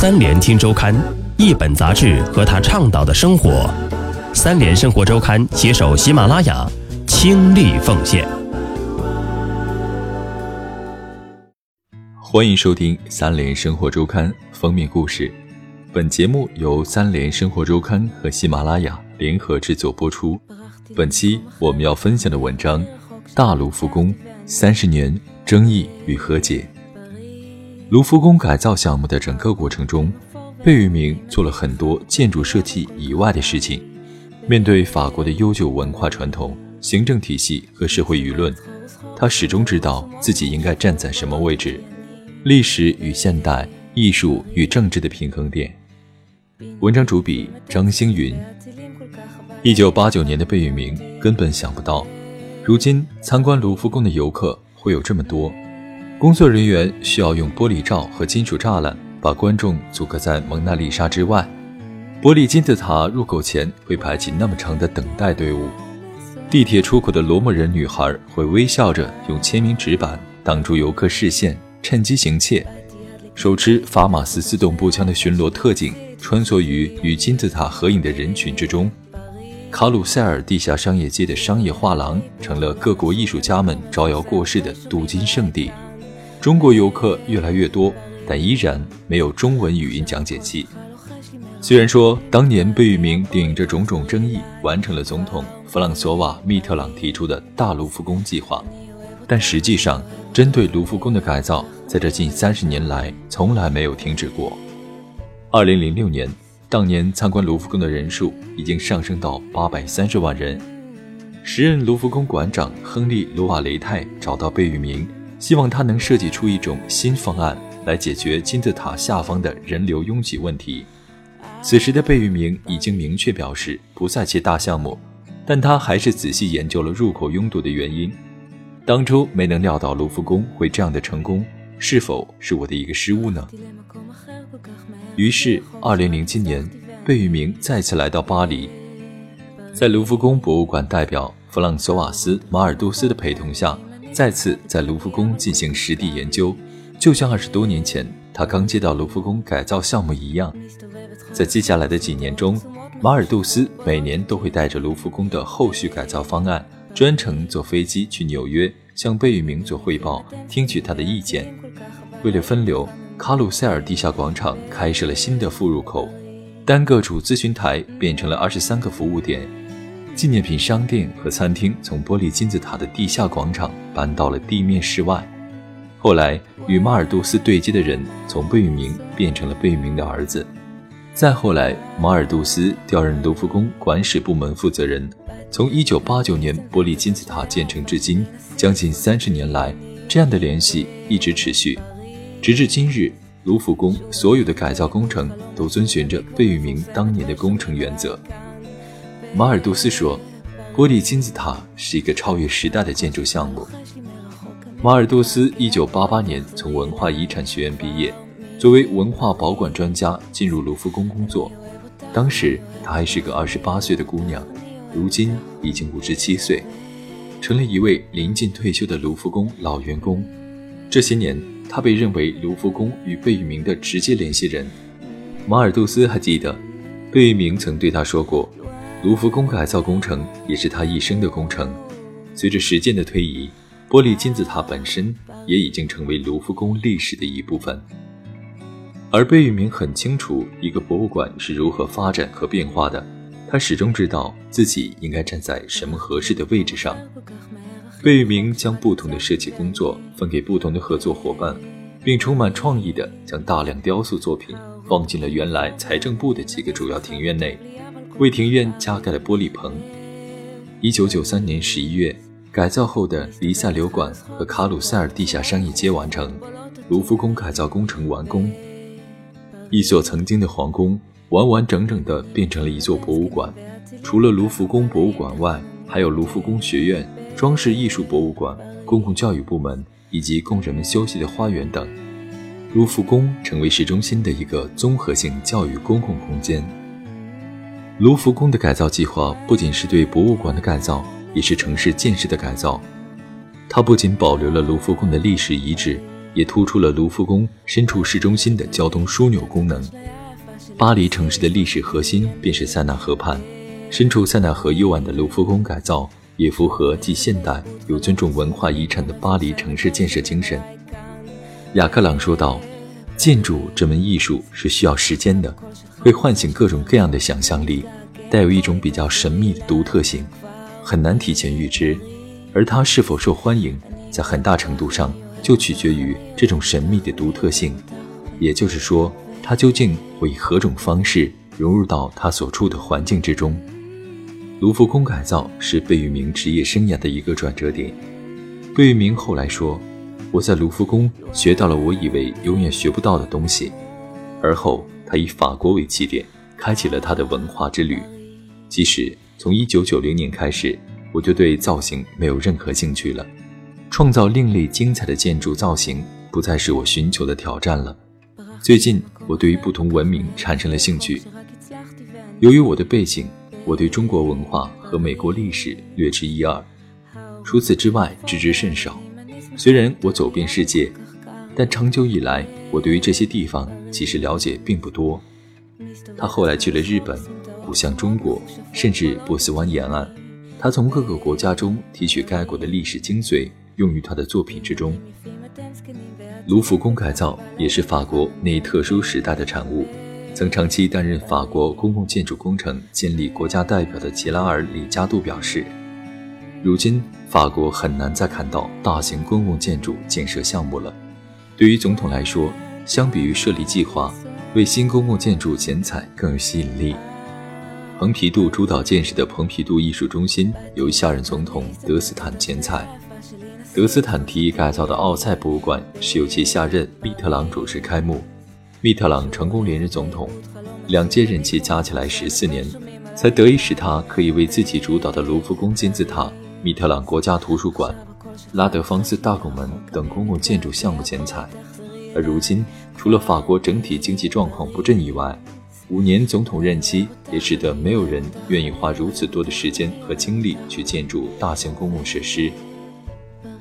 三联听周刊，一本杂志和他倡导的生活。三联生活周刊携手喜马拉雅，倾力奉献。欢迎收听三联生活周刊封面故事。本节目由三联生活周刊和喜马拉雅联合制作播出。本期我们要分享的文章《大卢浮宫三十年争议与和解》。卢浮宫改造项目的整个过程中，贝聿铭做了很多建筑设计以外的事情。面对法国的悠久文化传统、行政体系和社会舆论，他始终知道自己应该站在什么位置。历史与现代、艺术与政治的平衡点。文章主笔张星云。一九八九年的贝聿铭根本想不到，如今参观卢浮宫的游客会有这么多。工作人员需要用玻璃罩和金属栅栏把观众阻隔在蒙娜丽莎之外。玻璃金字塔入口前会排起那么长的等待队伍。地铁出口的罗莫人女孩会微笑着用签名纸板挡住游客视线，趁机行窃。手持法马斯自动步枪的巡逻特警穿梭于与金字塔合影的人群之中。卡鲁塞尔地下商业街的商业画廊成了各国艺术家们招摇过市的镀金圣地。中国游客越来越多，但依然没有中文语音讲解器。虽然说当年贝聿铭顶着种种争议完成了总统弗朗索瓦·密特朗提出的大卢浮宫计划，但实际上针对卢浮宫的改造，在这近三十年来从来没有停止过。二零零六年，当年参观卢浮宫的人数已经上升到八百三十万人。时任卢浮宫馆长亨利·卢瓦雷泰找到贝聿铭。希望他能设计出一种新方案来解决金字塔下方的人流拥挤问题。此时的贝聿铭已经明确表示不再接大项目，但他还是仔细研究了入口拥堵的原因。当初没能料到卢浮宫会这样的成功，是否是我的一个失误呢？于是，二零零七年，贝聿铭再次来到巴黎，在卢浮宫博物馆代表弗朗索瓦斯·马尔杜斯的陪同下。再次在卢浮宫进行实地研究，就像二十多年前他刚接到卢浮宫改造项目一样。在接下来的几年中，马尔杜斯每年都会带着卢浮宫的后续改造方案，专程坐飞机去纽约向贝聿铭做汇报，听取他的意见。为了分流，卡鲁塞尔地下广场开设了新的副入口，单个主咨询台变成了二十三个服务点。纪念品商店和餐厅从玻璃金字塔的地下广场搬到了地面室外。后来，与马尔杜斯对接的人从贝聿铭变成了贝聿铭的儿子。再后来，马尔杜斯调任卢浮宫管史部门负责人。从1989年玻璃金字塔建成至今，将近三十年来，这样的联系一直持续。直至今日，卢浮宫所有的改造工程都遵循着贝聿铭当年的工程原则。马尔杜斯说：“玻璃金字塔是一个超越时代的建筑项目。”马尔杜斯1988年从文化遗产学院毕业，作为文化保管专家进入卢浮宫工作。当时他还是个28岁的姑娘，如今已经57岁，成了一位临近退休的卢浮宫老员工。这些年，他被认为卢浮宫与贝聿铭的直接联系人。马尔杜斯还记得，贝聿铭曾对他说过。卢浮宫改造工程也是他一生的工程。随着时间的推移，玻璃金字塔本身也已经成为卢浮宫历史的一部分。而贝聿铭很清楚一个博物馆是如何发展和变化的，他始终知道自己应该站在什么合适的位置上。贝聿铭将不同的设计工作分给不同的合作伙伴，并充满创意地将大量雕塑作品放进了原来财政部的几个主要庭院内。为庭院加盖了玻璃棚。一九九三年十一月，改造后的黎塞留馆和卡鲁塞尔地下商业街完成，卢浮宫改造工程完工。一所曾经的皇宫完完整整地变成了一座博物馆。除了卢浮宫博物馆外，还有卢浮宫学院、装饰艺术博物馆、公共教育部门以及供人们休息的花园等。卢浮宫成为市中心的一个综合性教育公共空间。卢浮宫的改造计划不仅是对博物馆的改造，也是城市建设的改造。它不仅保留了卢浮宫的历史遗址，也突出了卢浮宫身处市中心的交通枢纽功能。巴黎城市的历史核心便是塞纳河畔，身处塞纳河右岸的卢浮宫改造，也符合既现代又尊重文化遗产的巴黎城市建设精神。雅克朗说道：“建筑这门艺术是需要时间的，会唤醒各种各样的想象力，带有一种比较神秘的独特性，很难提前预知。而它是否受欢迎，在很大程度上就取决于这种神秘的独特性，也就是说。”他究竟会以何种方式融入到他所处的环境之中？卢浮宫改造是贝聿铭职业生涯的一个转折点。贝聿铭后来说：“我在卢浮宫学到了我以为永远学不到的东西。”而后，他以法国为起点，开启了他的文化之旅。即使从1990年开始，我就对造型没有任何兴趣了，创造另类精彩的建筑造型不再是我寻求的挑战了。最近，我对于不同文明产生了兴趣。由于我的背景，我对中国文化和美国历史略知一二，除此之外知之甚少。虽然我走遍世界，但长久以来，我对于这些地方其实了解并不多。他后来去了日本、古向中国，甚至波斯湾沿岸。他从各个国家中提取该国的历史精髓，用于他的作品之中。卢浮宫改造也是法国那一特殊时代的产物。曾长期担任法国公共建筑工程建立国家代表的吉拉尔·里加杜表示：“如今，法国很难再看到大型公共建筑建设项目了。对于总统来说，相比于设立计划，为新公共建筑剪彩更有吸引力。”蓬皮杜主导建设的蓬皮杜艺术中心由下任总统德斯坦剪彩。德斯坦提议改造的奥赛博物馆是由其下任密特朗主持开幕。密特朗成功连任总统，两届任期加起来十四年，才得以使他可以为自己主导的卢浮宫金字塔、密特朗国家图书馆、拉德芳斯大拱门等公共建筑项目剪彩。而如今，除了法国整体经济状况不振以外，五年总统任期也使得没有人愿意花如此多的时间和精力去建筑大型公共设施。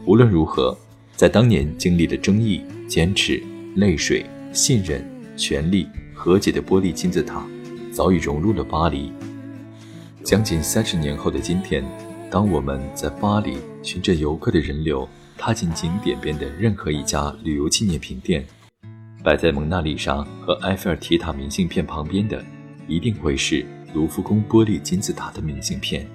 无论如何，在当年经历了争议、坚持、泪水、信任、权力、和解的玻璃金字塔，早已融入了巴黎。将近三十年后的今天，当我们在巴黎循着游客的人流踏进景点边的任何一家旅游纪念品店，摆在蒙娜丽莎和埃菲尔铁塔明信片旁边的，一定会是卢浮宫玻璃金字塔的明信片。